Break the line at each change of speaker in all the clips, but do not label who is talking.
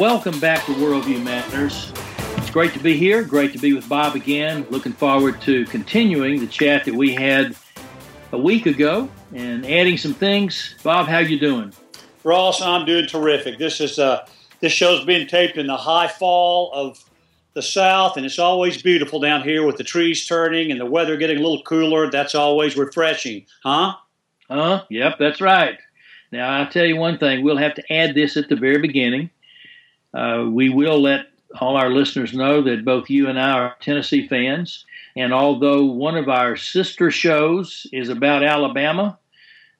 welcome back to Worldview Matters. It's great to be here. Great to be with Bob again. Looking forward to continuing the chat that we had a week ago and adding some things. Bob, how you doing?
Ross, I'm doing terrific. This is uh, this show's being taped in the high fall of the south, and it's always beautiful down here with the trees turning and the weather getting a little cooler. That's always refreshing, huh?
Huh? Yep, that's right. Now I'll tell you one thing. We'll have to add this at the very beginning. Uh, we will let all our listeners know that both you and I are Tennessee fans. And although one of our sister shows is about Alabama,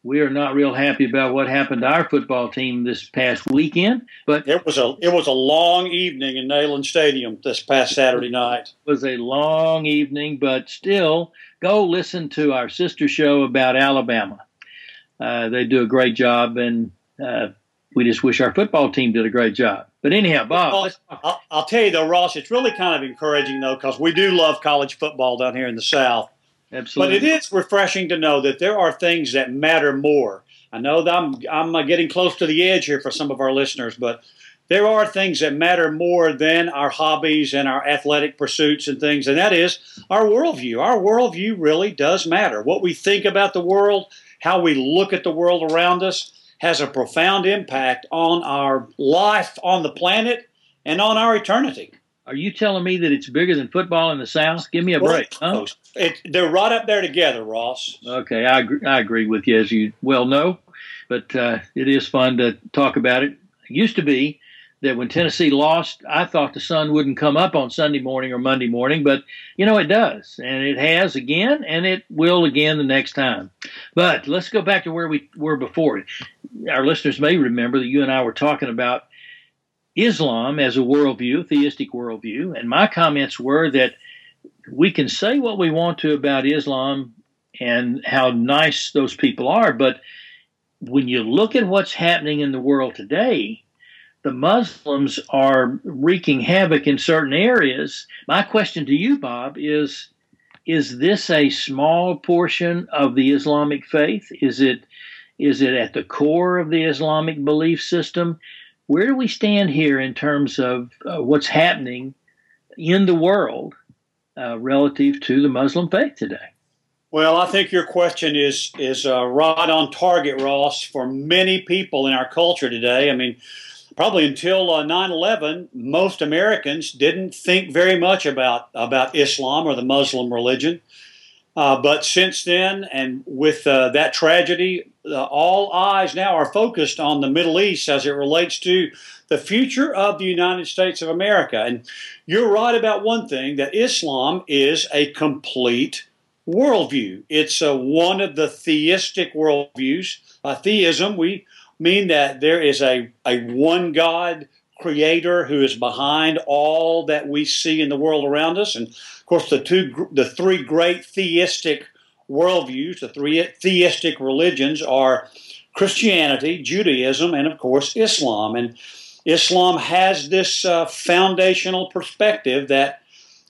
we are not real happy about what happened to our football team this past weekend. But
it was a it was a long evening in Neyland Stadium this past Saturday night.
It was a long evening, but still, go listen to our sister show about Alabama. Uh, they do a great job, and uh, we just wish our football team did a great job. But anyhow, Bob,
I'll, I'll, tell you though, Ross, it's really kind of encouraging though because we do love college football down here in the South.
Absolutely.
But it is refreshing to know that there are things that matter more. I know that I'm I'm uh, getting close to the edge here for some of our listeners, but there are things that matter more than our hobbies and our athletic pursuits and things, and that is our worldview. Our worldview really does matter. What we think about the world, how we look at the world around us, has a profound impact on our life on the planet and on our eternity.
Are you telling me that it's bigger than football in the South? Give me a break. Huh?
It, they're right up there together, Ross.
Okay, I agree, I agree with you, as you well know, but uh, it is fun to talk about it. It used to be that when Tennessee lost, I thought the sun wouldn't come up on Sunday morning or Monday morning, but you know it does, and it has again, and it will again the next time. But let's go back to where we were before. Our listeners may remember that you and I were talking about Islam as a worldview, theistic worldview, and my comments were that we can say what we want to about Islam and how nice those people are, but when you look at what's happening in the world today, the Muslims are wreaking havoc in certain areas. My question to you, Bob, is is this a small portion of the Islamic faith? Is it is it at the core of the Islamic belief system? Where do we stand here in terms of uh, what's happening in the world uh, relative to the Muslim faith today?
Well, I think your question is is uh, right on target, Ross, for many people in our culture today. I mean, probably until uh, 9/11, most Americans didn't think very much about about Islam or the Muslim religion. Uh, but since then, and with uh, that tragedy, uh, all eyes now are focused on the Middle East as it relates to the future of the United States of America. And you're right about one thing that Islam is a complete worldview. It's uh, one of the theistic worldviews. theism, we mean that there is a, a one God creator who is behind all that we see in the world around us. And of course, the two, the three great theistic worldviews, the three theistic religions are Christianity, Judaism, and of course, Islam. And Islam has this uh, foundational perspective that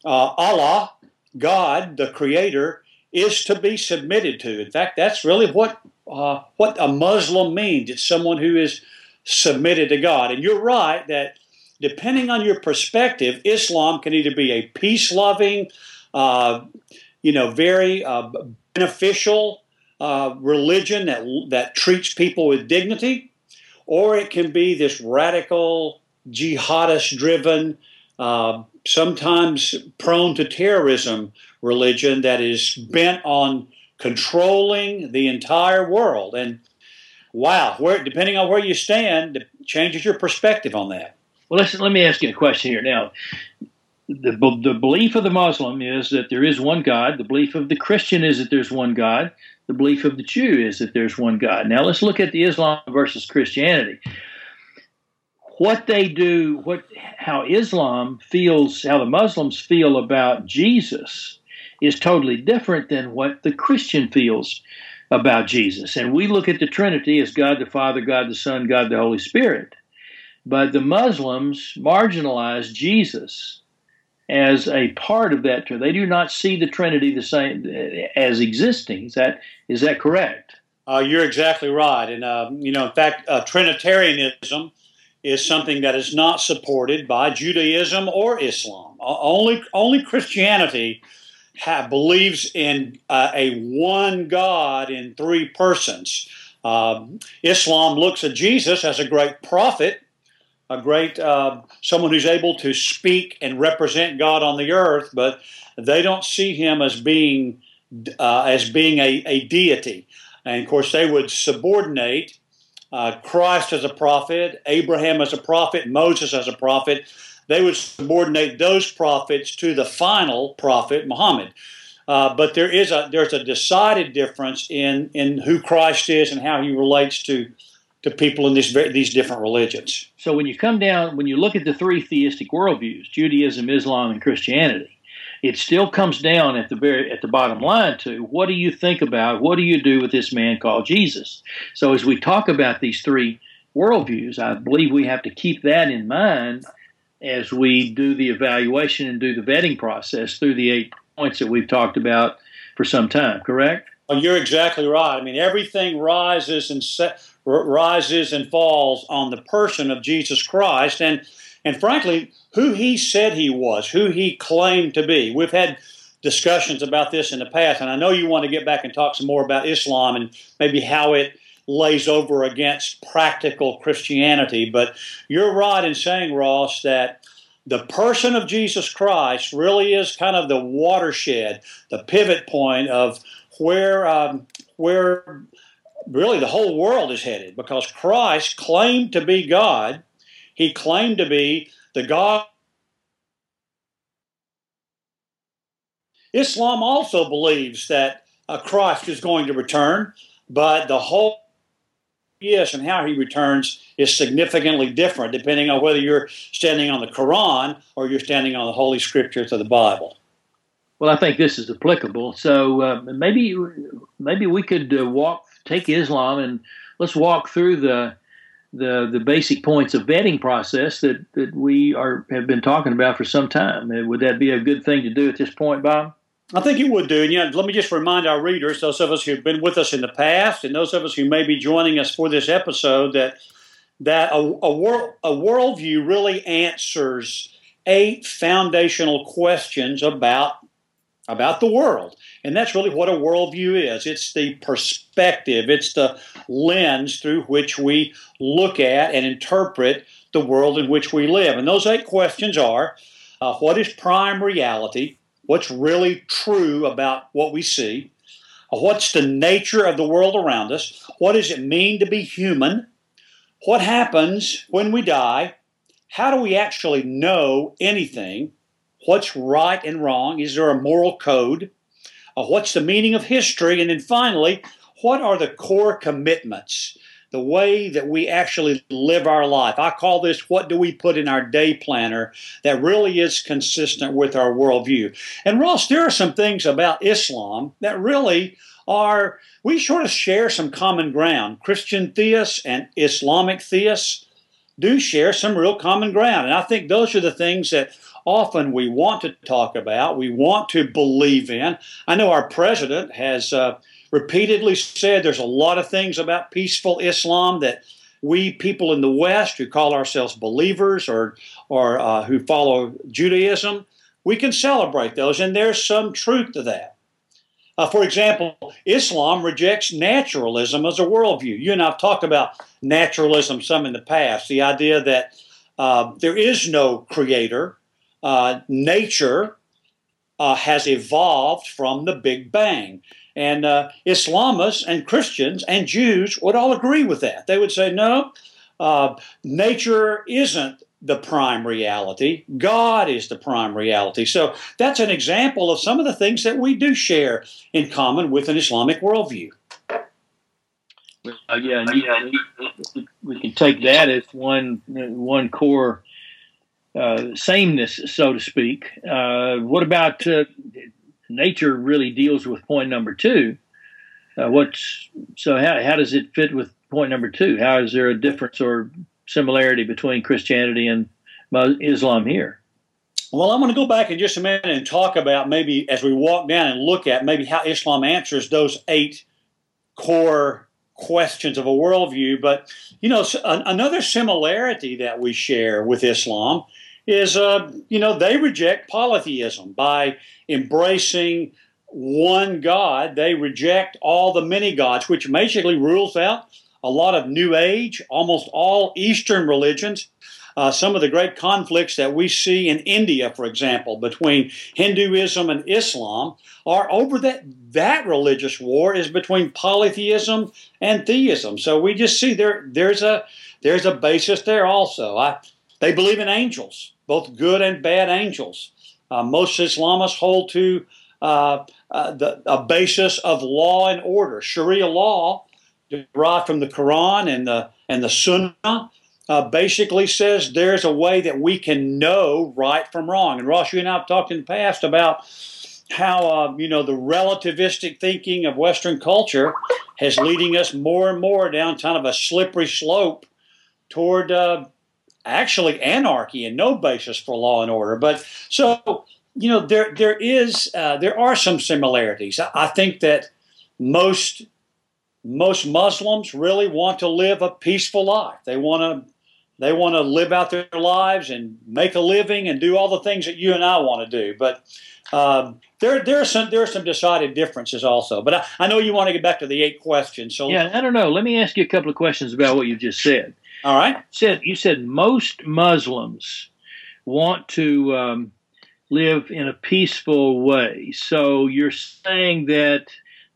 uh, Allah, God, the creator, is to be submitted to. In fact, that's really what uh, what a Muslim means. It's someone who is submitted to God. And you're right that depending on your perspective, Islam can either be a peace loving, uh, you know, very uh, beneficial uh, religion that, that treats people with dignity, or it can be this radical, jihadist driven, uh, sometimes prone to terrorism religion that is bent on controlling the entire world. And wow, where depending on where you stand, changes your perspective on that.
Well, listen, let me ask you a question here. Now, the, the belief of the Muslim is that there is one God. The belief of the Christian is that there's one God. The belief of the Jew is that there's one God. Now, let's look at the Islam versus Christianity. What they do, what how Islam feels, how the Muslims feel about Jesus is totally different than what the Christian feels about Jesus. And we look at the Trinity as God the Father, God the Son, God the Holy Spirit. But the Muslims marginalize Jesus as a part of that. They do not see the Trinity the same as existing. Is that is that correct?
Uh, you're exactly right. And uh, you know, in fact, uh, Trinitarianism is something that is not supported by Judaism or Islam. Only, only Christianity believes in uh, a one God in three persons. Um, Islam looks at Jesus as a great prophet, a great uh, someone who's able to speak and represent God on the earth, but they don't see him as being uh, as being a, a deity. And of course, they would subordinate uh, Christ as a prophet, Abraham as a prophet, Moses as a prophet. They would subordinate those prophets to the final prophet, Muhammad. Uh, but there is a there's a decided difference in in who Christ is and how he relates to to people in these these different religions.
So when you come down, when you look at the three theistic worldviews, Judaism, Islam, and Christianity, it still comes down at the very at the bottom line to what do you think about what do you do with this man called Jesus? So as we talk about these three worldviews, I believe we have to keep that in mind as we do the evaluation and do the vetting process through the eight points that we've talked about for some time. Correct?
Well, you're exactly right. I mean, everything rises and set, rises and falls on the person of Jesus Christ, and and frankly, who he said he was, who he claimed to be. We've had discussions about this in the past, and I know you want to get back and talk some more about Islam and maybe how it lays over against practical Christianity. But you're right in saying, Ross, that the person of Jesus Christ really is kind of the watershed, the pivot point of where um, where really the whole world is headed, because Christ claimed to be God he claimed to be the God. Islam also believes that a Christ is going to return, but the whole yes and how he returns is significantly different depending on whether you're standing on the Quran or you're standing on the Holy Scriptures of the Bible.
Well, I think this is applicable. So uh, maybe maybe we could uh, walk take Islam and let's walk through the the the basic points of vetting process that, that we are have been talking about for some time. Uh, would that be a good thing to do at this point, Bob?
I think it would do. And yeah, let me just remind our readers, those of us who've been with us in the past, and those of us who may be joining us for this episode, that that a, a world a worldview really answers eight foundational questions about about the world. And that's really what a worldview is it's the perspective, it's the lens through which we look at and interpret the world in which we live. And those eight questions are uh, what is prime reality? What's really true about what we see? What's the nature of the world around us? What does it mean to be human? What happens when we die? How do we actually know anything? what's right and wrong? Is there a moral code? Uh, what's the meaning of history? And then finally, what are the core commitments? The way that we actually live our life. I call this what do we put in our day planner that really is consistent with our worldview. And Ross, there are some things about Islam that really are, we sort of share some common ground. Christian theists and Islamic theists do share some real common ground. And I think those are the things that often we want to talk about, we want to believe in. I know our president has uh, repeatedly said there's a lot of things about peaceful Islam that we people in the West who call ourselves believers or, or uh, who follow Judaism, we can celebrate those, and there's some truth to that. Uh, for example, Islam rejects naturalism as a worldview. You and I have talked about naturalism some in the past, the idea that uh, there is no creator, uh, nature uh, has evolved from the Big Bang. And uh, Islamists and Christians and Jews would all agree with that. They would say, no, uh, nature isn't the prime reality. God is the prime reality. So that's an example of some of the things that we do share in common with an Islamic worldview.
Uh, yeah, we can take that as one one core uh, sameness, so to speak. Uh, what about uh, nature? Really deals with point number two. Uh, what's so? How how does it fit with point number two? How is there a difference or similarity between Christianity and Islam here?
Well, I'm going to go back in just a minute and talk about maybe as we walk down and look at maybe how Islam answers those eight core questions of a worldview. But you know, another similarity that we share with Islam is, uh, you know, they reject polytheism by embracing one God. They reject all the many gods, which basically rules out a lot of New Age, almost all Eastern religions. Uh, some of the great conflicts that we see in India, for example, between Hinduism and Islam, are over that that religious war is between polytheism and theism. So we just see there there's a there's a basis there also. I, they believe in angels, both good and bad angels. Uh, most Islamists hold to uh, uh, the, a basis of law and order. Sharia law, derived from the Quran and the and the Sunnah, uh, basically says there's a way that we can know right from wrong. And Ross, you and I have talked in the past about how uh, you know the relativistic thinking of Western culture has leading us more and more down kind of a slippery slope toward uh, actually anarchy and no basis for law and order. But so you know there there is uh, there are some similarities. I, I think that most most Muslims really want to live a peaceful life. They want to they want to live out their lives and make a living and do all the things that you and I want to do. But um, there, there are some there are some decided differences also. But I, I, know you want to get back to the eight questions. So
yeah, I don't know. Let me ask you a couple of questions about what you just said.
All right.
Said you said most Muslims want to um, live in a peaceful way. So you're saying that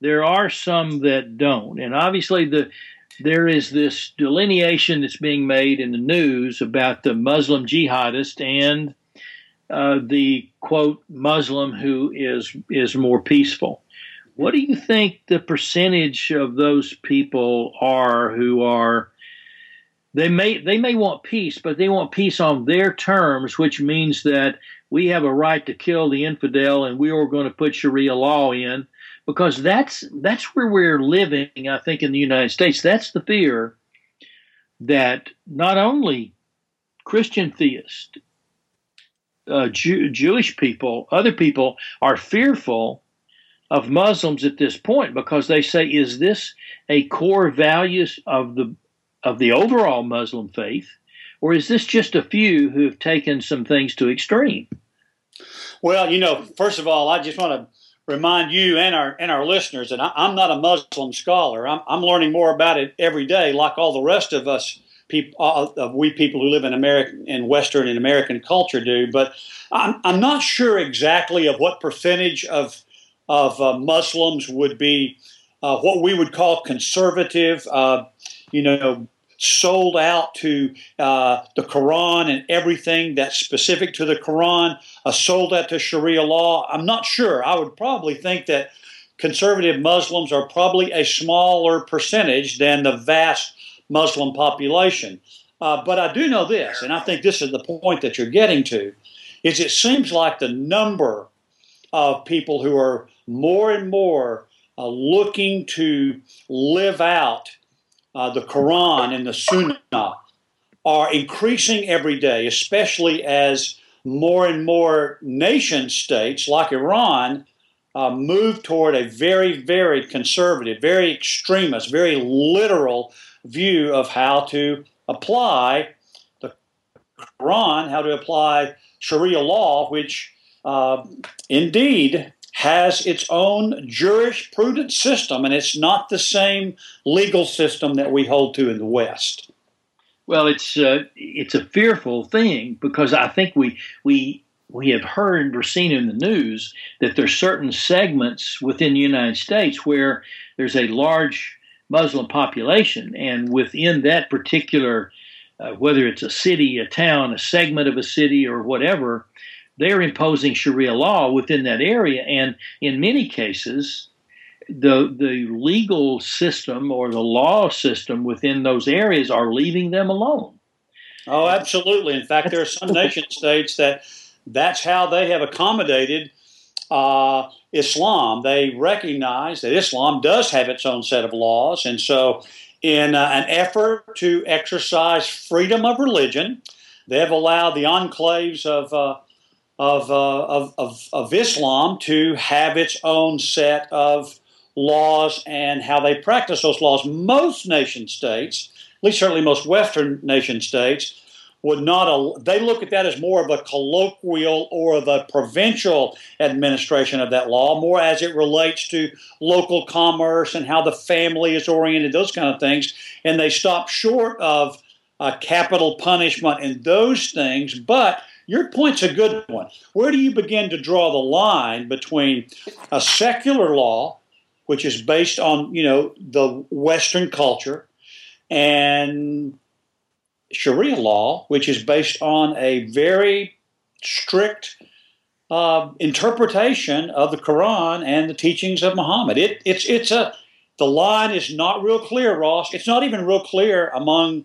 there are some that don't, and obviously the there is this delineation that's being made in the news about the Muslim jihadist and uh, the quote Muslim who is is more peaceful. What do you think the percentage of those people are who are they may they may want peace, but they want peace on their terms, which means that we have a right to kill the infidel and we are going to put Sharia law in because that's that's where we're living. I think in the United States, that's the fear that not only Christian theists, uh, Jew, Jewish people, other people are fearful of Muslims at this point because they say, is this a core values of the of the overall Muslim faith, or is this just a few who have taken some things to extreme?
Well, you know, first of all, I just want to remind you and our and our listeners that I, am not a Muslim scholar. I'm, I'm learning more about it every day, like all the rest of us people, uh, we people who live in American in Western and American culture do. But I'm I'm not sure exactly of what percentage of of uh, Muslims would be uh, what we would call conservative. Uh, you know, sold out to uh, the Quran and everything that's specific to the Quran, uh, sold out to Sharia law. I'm not sure. I would probably think that conservative Muslims are probably a smaller percentage than the vast Muslim population. Uh, but I do know this, and I think this is the point that you're getting to, is it seems like the number of people who are more and more uh, looking to live out uh, the Quran and the Sunnah are increasing every day, especially as more and more nation states like Iran uh, move toward a very, very conservative, very extremist, very literal view of how to apply the Quran, how to apply Sharia law, which uh, indeed has its own jurisprudence system, and it's not the same legal system that we hold to in the West.
Well, it's uh, it's a fearful thing because I think we we we have heard or seen in the news that there's certain segments within the United States where there's a large Muslim population, and within that particular, uh, whether it's a city, a town, a segment of a city, or whatever, they're imposing Sharia law within that area, and in many cases, the the legal system or the law system within those areas are leaving them alone.
Oh, absolutely. In fact, there are some nation states that that's how they have accommodated uh, Islam. They recognize that Islam does have its own set of laws, and so in uh, an effort to exercise freedom of religion, they have allowed the enclaves of uh, of, uh, of, of, of, Islam to have its own set of laws and how they practice those laws. Most nation states, at least certainly most Western nation states, would not they look at that as more of a colloquial or a provincial administration of that law more as it relates to local commerce and how the family is oriented those kind of things and they stop short of uh, capital punishment and those things but your point's a good one where do you begin to draw the line between a secular law which is based on you know the western culture and Sharia law, which is based on a very strict uh, interpretation of the Quran and the teachings of Muhammad. It, it's it's a the line is not real clear, Ross. It's not even real clear among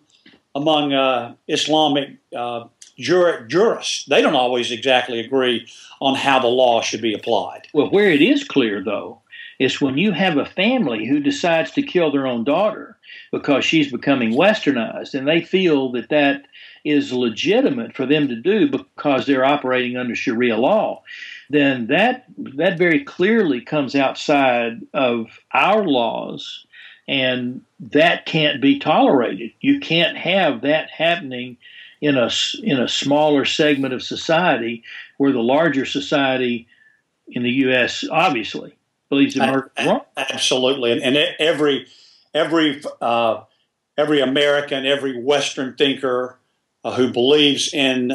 among uh, Islamic uh, jur- jurists. They don't always exactly agree on how the law should be applied.
Well, where it is clear, though, is when you have a family who decides to kill their own daughter because she's becoming westernized and they feel that that is legitimate for them to do because they're operating under sharia law then that that very clearly comes outside of our laws and that can't be tolerated you can't have that happening in a in a smaller segment of society where the larger society in the US obviously believes in murder wrong.
Absolutely, and, and every every uh, every American, every Western thinker uh, who believes in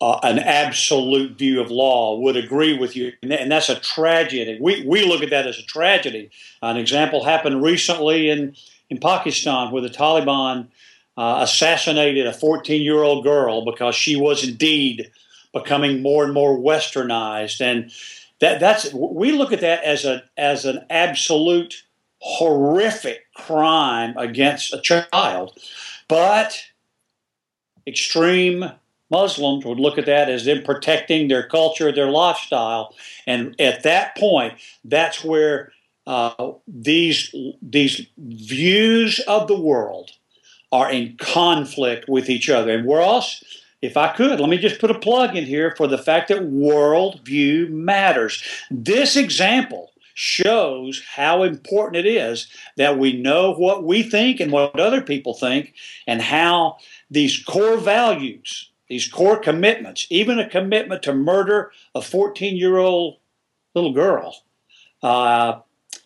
uh, an absolute view of law would agree with you, and that's a tragedy. We we look at that as a tragedy. An example happened recently in in Pakistan where the Taliban uh, assassinated a 14 year old girl because she was indeed becoming more and more westernized and that that's we look at that as a as an absolute horrific crime against a child. But extreme Muslims would look at that as them protecting their culture, their lifestyle, and at that point, that's where uh, these these views of the world are in conflict with each other. And we're if I could, let me just put a plug in here for the fact that worldview matters. This example shows how important it is that we know what we think and what other people think, and how these core values, these core commitments, even a commitment to murder a 14 year old little girl, uh,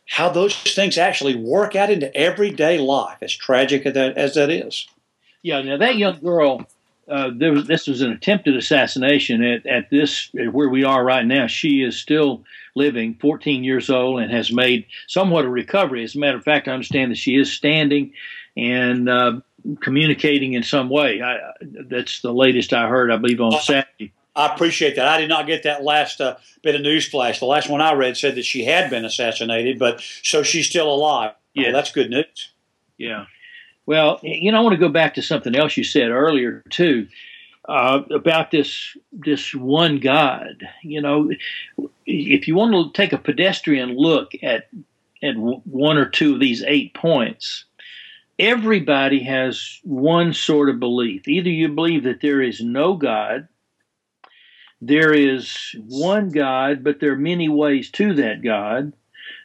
how those things actually work out into everyday life, as tragic as that, as that is.
Yeah, now that young girl uh, was, this was an attempted assassination at, at this where we are right now. She is still living, 14 years old, and has made somewhat a recovery. As a matter of fact, I understand that she is standing and uh, communicating in some way. I, that's the latest I heard, I believe, on Saturday.
I appreciate that. I did not get that last uh, bit of news flash. The last one I read said that she had been assassinated, but so she's still alive. Yeah, well, that's good news.
Yeah. Well, you know, I want to go back to something else you said earlier too uh, about this this one God. You know, if you want to take a pedestrian look at at one or two of these eight points, everybody has one sort of belief. Either you believe that there is no God, there is one God, but there are many ways to that God,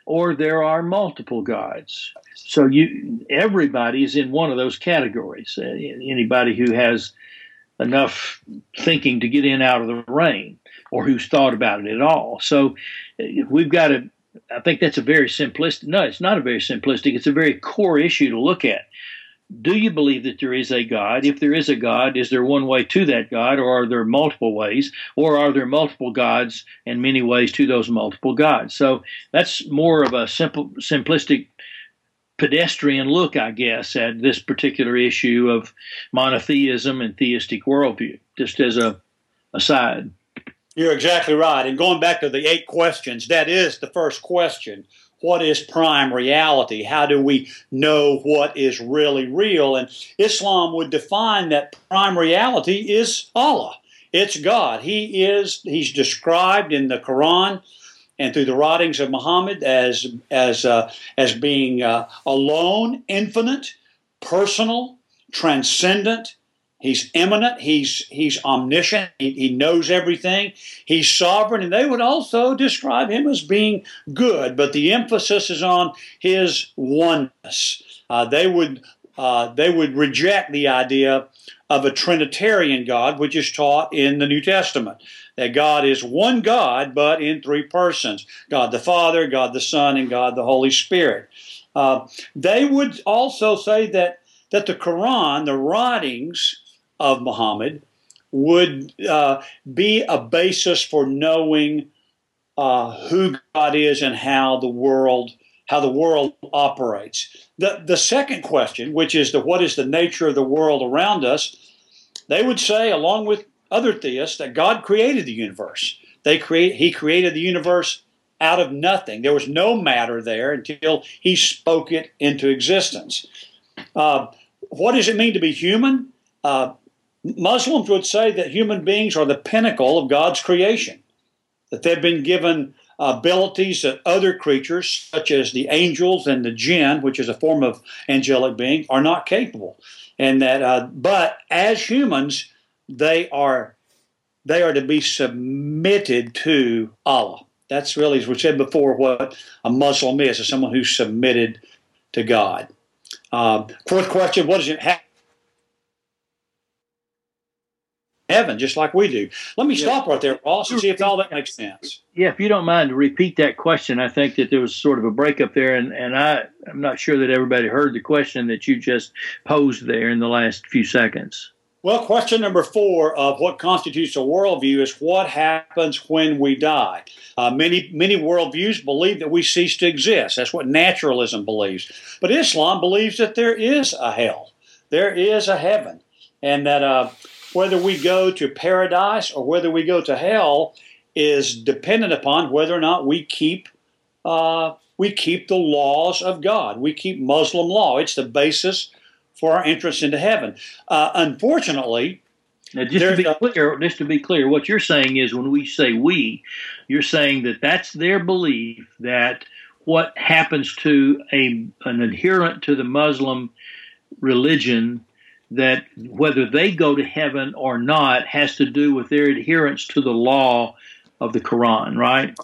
or there are multiple gods. So you everybody is in one of those categories. Uh, anybody who has enough thinking to get in out of the rain, or who's thought about it at all. So uh, we've got to. I think that's a very simplistic. No, it's not a very simplistic. It's a very core issue to look at. Do you believe that there is a God? If there is a God, is there one way to that God, or are there multiple ways, or are there multiple gods and many ways to those multiple gods? So that's more of a simple, simplistic pedestrian look, I guess, at this particular issue of monotheism and theistic worldview, just as a aside.
You're exactly right. And going back to the eight questions, that is the first question. What is prime reality? How do we know what is really real? And Islam would define that prime reality is Allah. It's God. He is, he's described in the Quran and through the writings of Muhammad as as uh, as being uh, alone, infinite, personal, transcendent, He's immanent. He's he's omniscient. He, he, knows everything. He's sovereign, and they would also describe him as being good. But the emphasis is on his oneness. Uh, they would uh, they would reject the idea of a Trinitarian God, which is taught in the New Testament. That God is one God, but in three persons God the Father, God the Son, and God the Holy Spirit. Uh, they would also say that, that the Quran, the writings of Muhammad, would uh, be a basis for knowing uh, who God is and how the world how the world operates. The, the second question, which is the what is the nature of the world around us, they would say, along with other theists, that God created the universe. They create He created the universe out of nothing. There was no matter there until He spoke it into existence. Uh, what does it mean to be human? Uh, Muslims would say that human beings are the pinnacle of God's creation, that they've been given abilities that other creatures, such as the angels and the jinn, which is a form of angelic being, are not capable. And that, uh, but as humans, they are they are to be submitted to Allah. That's really, as we said before, what a Muslim is: is someone who's submitted to God. Uh, fourth question: What does it have? Heaven just like we do. Let me yeah. stop right there, Ross, and see if all that makes sense.
Yeah, if you don't mind to repeat that question, I think that there was sort of a breakup there, and, and I, I'm not sure that everybody heard the question that you just posed there in the last few seconds.
Well, question number four of what constitutes a worldview is what happens when we die. Uh, many many worldviews believe that we cease to exist. That's what naturalism believes. But Islam believes that there is a hell, there is a heaven, and that uh, whether we go to paradise or whether we go to hell is dependent upon whether or not we keep uh, we keep the laws of God. We keep Muslim law. It's the basis for our entrance into heaven. Uh, unfortunately,
now, just to be clear, just to be clear, what you're saying is when we say we, you're saying that that's their belief that what happens to a an adherent to the Muslim religion that whether they go to heaven or not has to do with their adherence to the law of the Quran, right?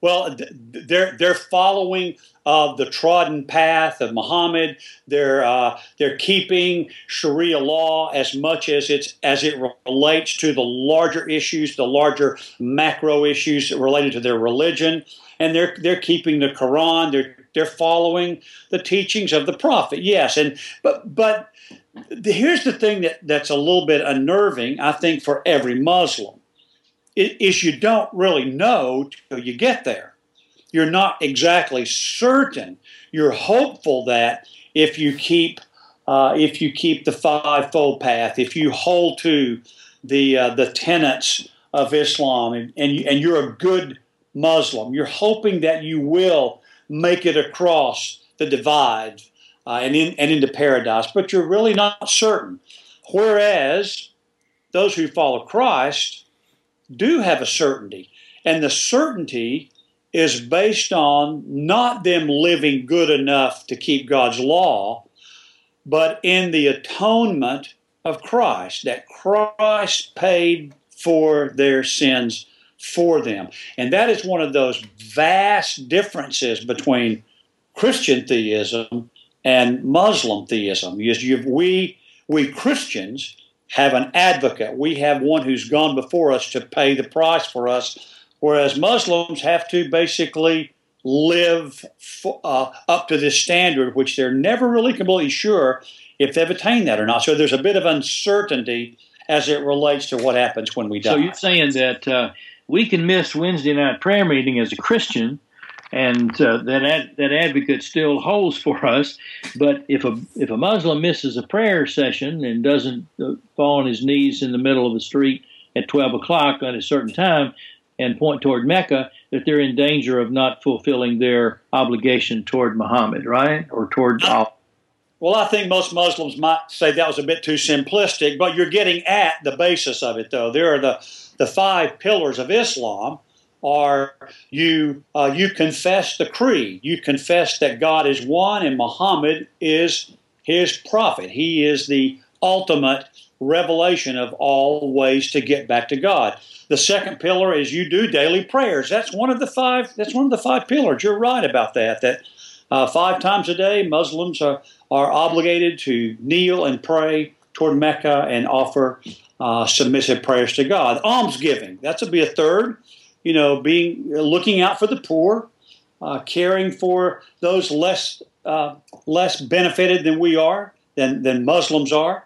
Well, they're they're following uh, the trodden path of Muhammad. They're uh, they're keeping Sharia law as much as it's as it relates to the larger issues, the larger macro issues related to their religion, and they're they're keeping the Quran. They're they're following the teachings of the Prophet. Yes, and but but here's the thing that, that's a little bit unnerving, I think, for every Muslim, is you don't really know till you get there. You're not exactly certain. You're hopeful that if you keep uh, if you keep the fivefold path, if you hold to the uh, the tenets of Islam, and and, you, and you're a good Muslim, you're hoping that you will make it across the divide uh, and, in, and into paradise, but you're really not certain. Whereas those who follow Christ do have a certainty, and the certainty is based on not them living good enough to keep God's law, but in the atonement of Christ, that Christ paid for their sins for them. And that is one of those vast differences between Christian theism and Muslim theism. You, we, we Christians have an advocate. We have one who's gone before us to pay the price for us, whereas Muslims have to basically live for, uh, up to this standard, which they're never really completely sure if they've attained that or not. So there's a bit of uncertainty as it relates to what happens when we die.
So you're saying that uh, we can miss Wednesday night prayer meeting as a Christian and uh, that ad, that advocate still holds for us. But if a if a Muslim misses a prayer session and doesn't uh, fall on his knees in the middle of the street at twelve o'clock at a certain time and point toward Mecca, that they're in danger of not fulfilling their obligation toward Muhammad, right, or toward Allah.
Well, I think most Muslims might say that was a bit too simplistic, but you're getting at the basis of it, though. There are the, the five pillars of Islam, are you uh, you confess the creed. You confess that God is one and Muhammad is his prophet. He is the ultimate revelation of all ways to get back to God. The second pillar is you do daily prayers. That's one of the five. That's one of the five pillars. You're right about that. That uh, five times a day, Muslims are are obligated to kneel and pray toward Mecca and offer uh, submissive prayers to God. Almsgiving. That's to be a third. You know, being looking out for the poor, uh, caring for those less uh, less benefited than we are, than than Muslims are.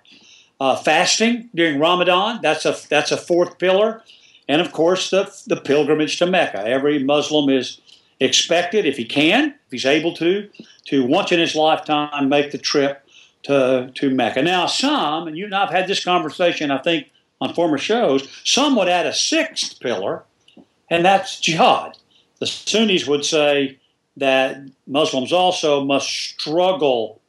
Uh, fasting during Ramadan. That's a that's a fourth pillar, and of course the the pilgrimage to Mecca. Every Muslim is expected, if he can, if he's able to, to once in his lifetime make the trip to to Mecca. Now, some, and you and I've had this conversation, I think, on former shows. Some would add a sixth pillar, and that's jihad. The Sunnis would say that Muslims also must struggle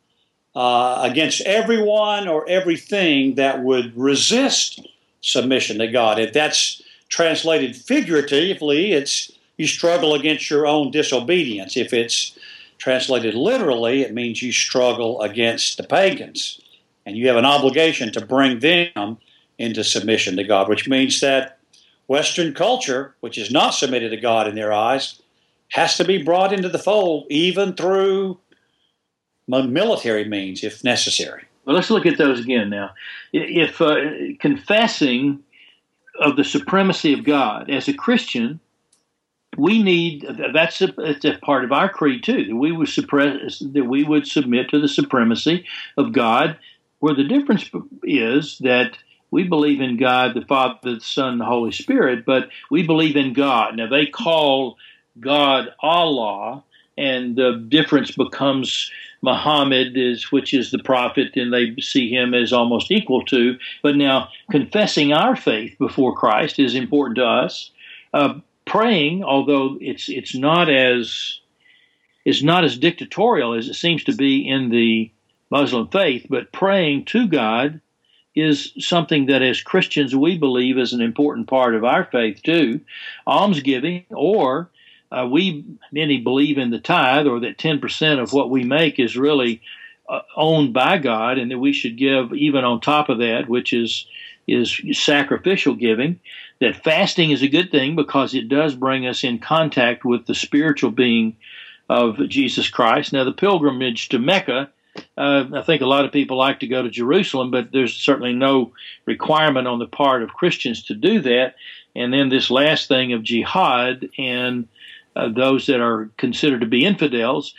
uh, against everyone or everything that would resist submission to God. If that's translated figuratively, it's you struggle against your own disobedience. If it's translated literally, it means you struggle against the pagans. And you have an obligation to bring them into submission to God, which means that Western culture, which is not submitted to God in their eyes, has to be brought into the fold, even through military means, if necessary.
Well, let's look at those again now. If uh, confessing of the supremacy of God as a Christian, we need that's a, a part of our creed too that we would suppress that we would submit to the supremacy of God. Where the difference is that we believe in God, the Father, the Son, the Holy Spirit, but we believe in God. Now they call God Allah, and the difference becomes Muhammad is, which is the prophet, and they see him as almost equal to. But now confessing our faith before Christ is important to us. Uh, praying, although it's it's not as is not as dictatorial as it seems to be in the Muslim faith, but praying to God is something that as Christians we believe is an important part of our faith too. Almsgiving or uh, we many believe in the tithe, or that 10% of what we make is really uh, owned by God, and that we should give even on top of that, which is is sacrificial giving. That fasting is a good thing because it does bring us in contact with the spiritual being of Jesus Christ. Now, the pilgrimage to Mecca. Uh, I think a lot of people like to go to Jerusalem, but there's certainly no requirement on the part of Christians to do that. And then this last thing of jihad and uh, those that are considered to be infidels.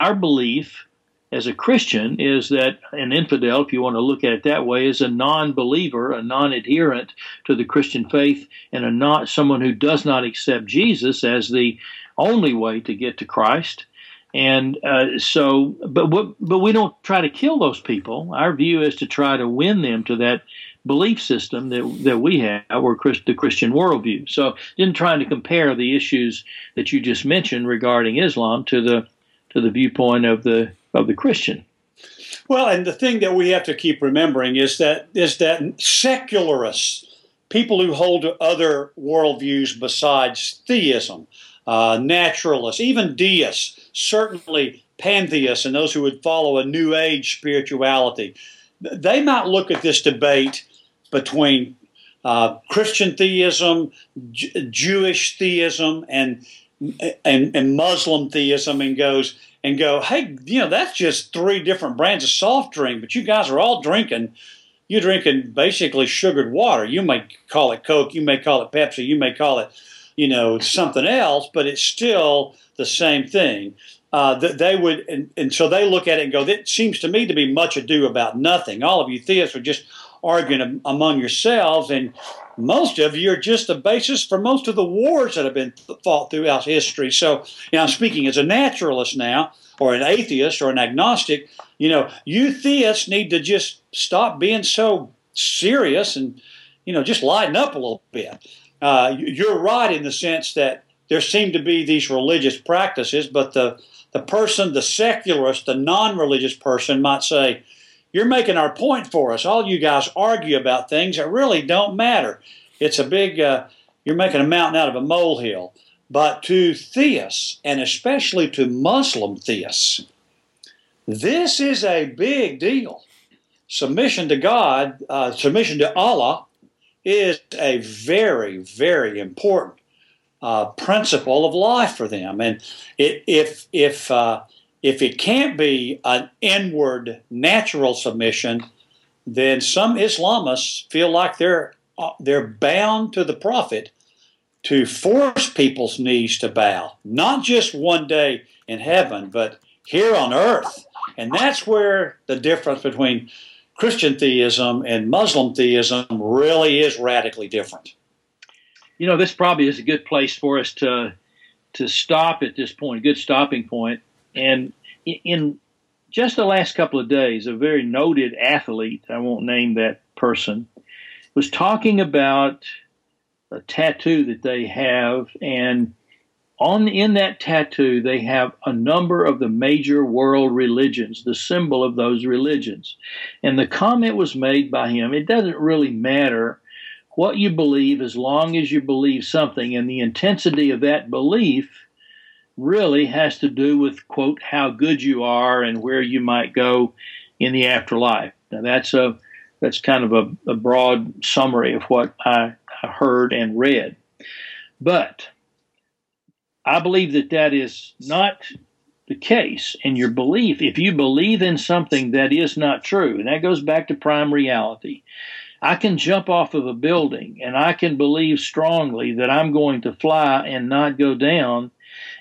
Our belief as a Christian is that an infidel, if you want to look at it that way, is a non-believer, a non-adherent to the Christian faith, and a not someone who does not accept Jesus as the only way to get to Christ. And uh, so, but but we don't try to kill those people. Our view is to try to win them to that belief system that that we have, or Christ, the Christian worldview. So, in trying to compare the issues that you just mentioned regarding Islam to the to the viewpoint of the of the Christian.
Well, and the thing that we have to keep remembering is that is that secularists, people who hold to other worldviews besides theism, uh, naturalists, even deists, certainly pantheists, and those who would follow a New Age spirituality, they might look at this debate between uh, Christian theism, J- Jewish theism, and, and and Muslim theism, and goes and go, hey, you know, that's just three different brands of soft drink, but you guys are all drinking. You're drinking basically sugared water. You may call it Coke, you may call it Pepsi, you may call it, you know, something else, but it's still the same thing. Uh, that they would, and, and so they look at it and go, "That seems to me to be much ado about nothing." All of you theists are just arguing among yourselves, and most of you are just the basis for most of the wars that have been fought throughout history. So, you know, I'm speaking as a naturalist now, or an atheist, or an agnostic. You know, you theists need to just stop being so serious and, you know, just lighten up a little bit. Uh, you're right in the sense that there seem to be these religious practices, but the the person, the secularist, the non-religious person might say, you're making our point for us. All you guys argue about things that really don't matter. It's a big, uh, you're making a mountain out of a molehill. But to theists, and especially to Muslim theists, this is a big deal. submission to God, uh, submission to Allah, is a very, very important uh, principle of life for them. And it, if if uh, if it can't be an inward, natural submission, then some Islamists feel like they're uh, they're bound to the Prophet to force people's knees to bow, not just one day in heaven, but here on earth. And that's where the difference between Christian theism and Muslim theism really is radically different.
You know, this probably is a good place for us to to stop at this point, a good stopping point. And in just the last couple of days, a very noted athlete, I won't name that person, was talking about a tattoo that they have and on in that tattoo they have a number of the major world religions the symbol of those religions. And the comment was made by him it doesn't really matter what you believe as long as you believe something. And the intensity of that belief really has to do with quote how good you are and where you might go in the afterlife. Now that's a that's kind of a, a broad summary of what I, I heard and read. But I believe that that is not the case And your belief. If you believe in something that is not true, and that goes back to prime reality, I can jump off of a building and I can believe strongly that I'm going to fly and not go down,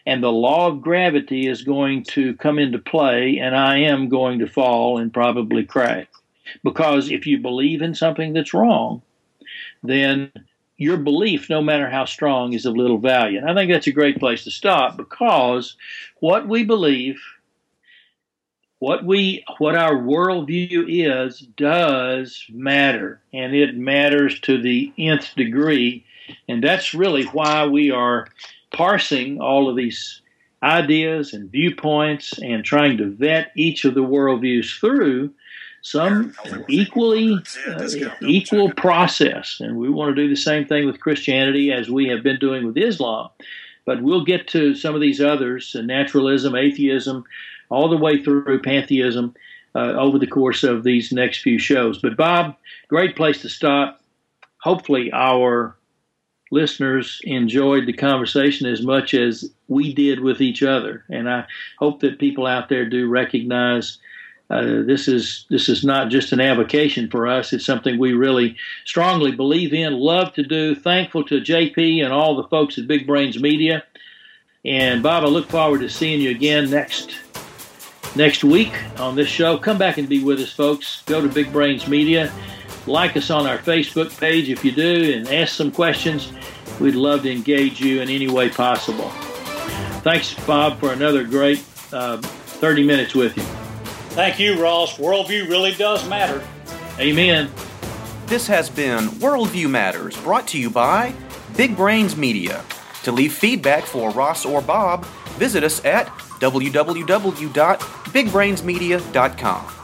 and the law of gravity is going to come into play, and I am going to fall and probably crash. Because if you believe in something that's wrong, then your belief, no matter how strong, is of little value. And I think that's a great place to stop because what we believe, what we what our worldview is, does matter, and it matters to the nth degree. And that's really why we are parsing all of these ideas and viewpoints and trying to vet each of the worldviews through some equally uh, equal process, and we want to do the same thing with Christianity as we have been doing with Islam. But we'll get to some of these others: uh, naturalism, atheism, all the way through pantheism uh, over the course of these next few shows. But Bob, great place to stop. Hopefully, our listeners enjoyed the conversation as much as we did with each other, and I hope that people out there do recognize uh, this is this is not just an avocation for us. It's something we really strongly believe in, love to do. Thankful to JP and all the folks at Big Brains Media. And Bob, I look forward to seeing you again next next week on this show. Come back and be with us, folks. Go to Big Brains Media. Like us on our Facebook page if you do, and ask some questions. We'd love to engage you in any way possible. Thanks, Bob, for another great uh, 30 minutes with you.
Thank you, Ross. Worldview really does matter.
Amen.
This has been Worldview Matters, brought to you by Big Brains Media. To leave feedback for Ross or Bob, visit us at www.bigbrainsmedia.com.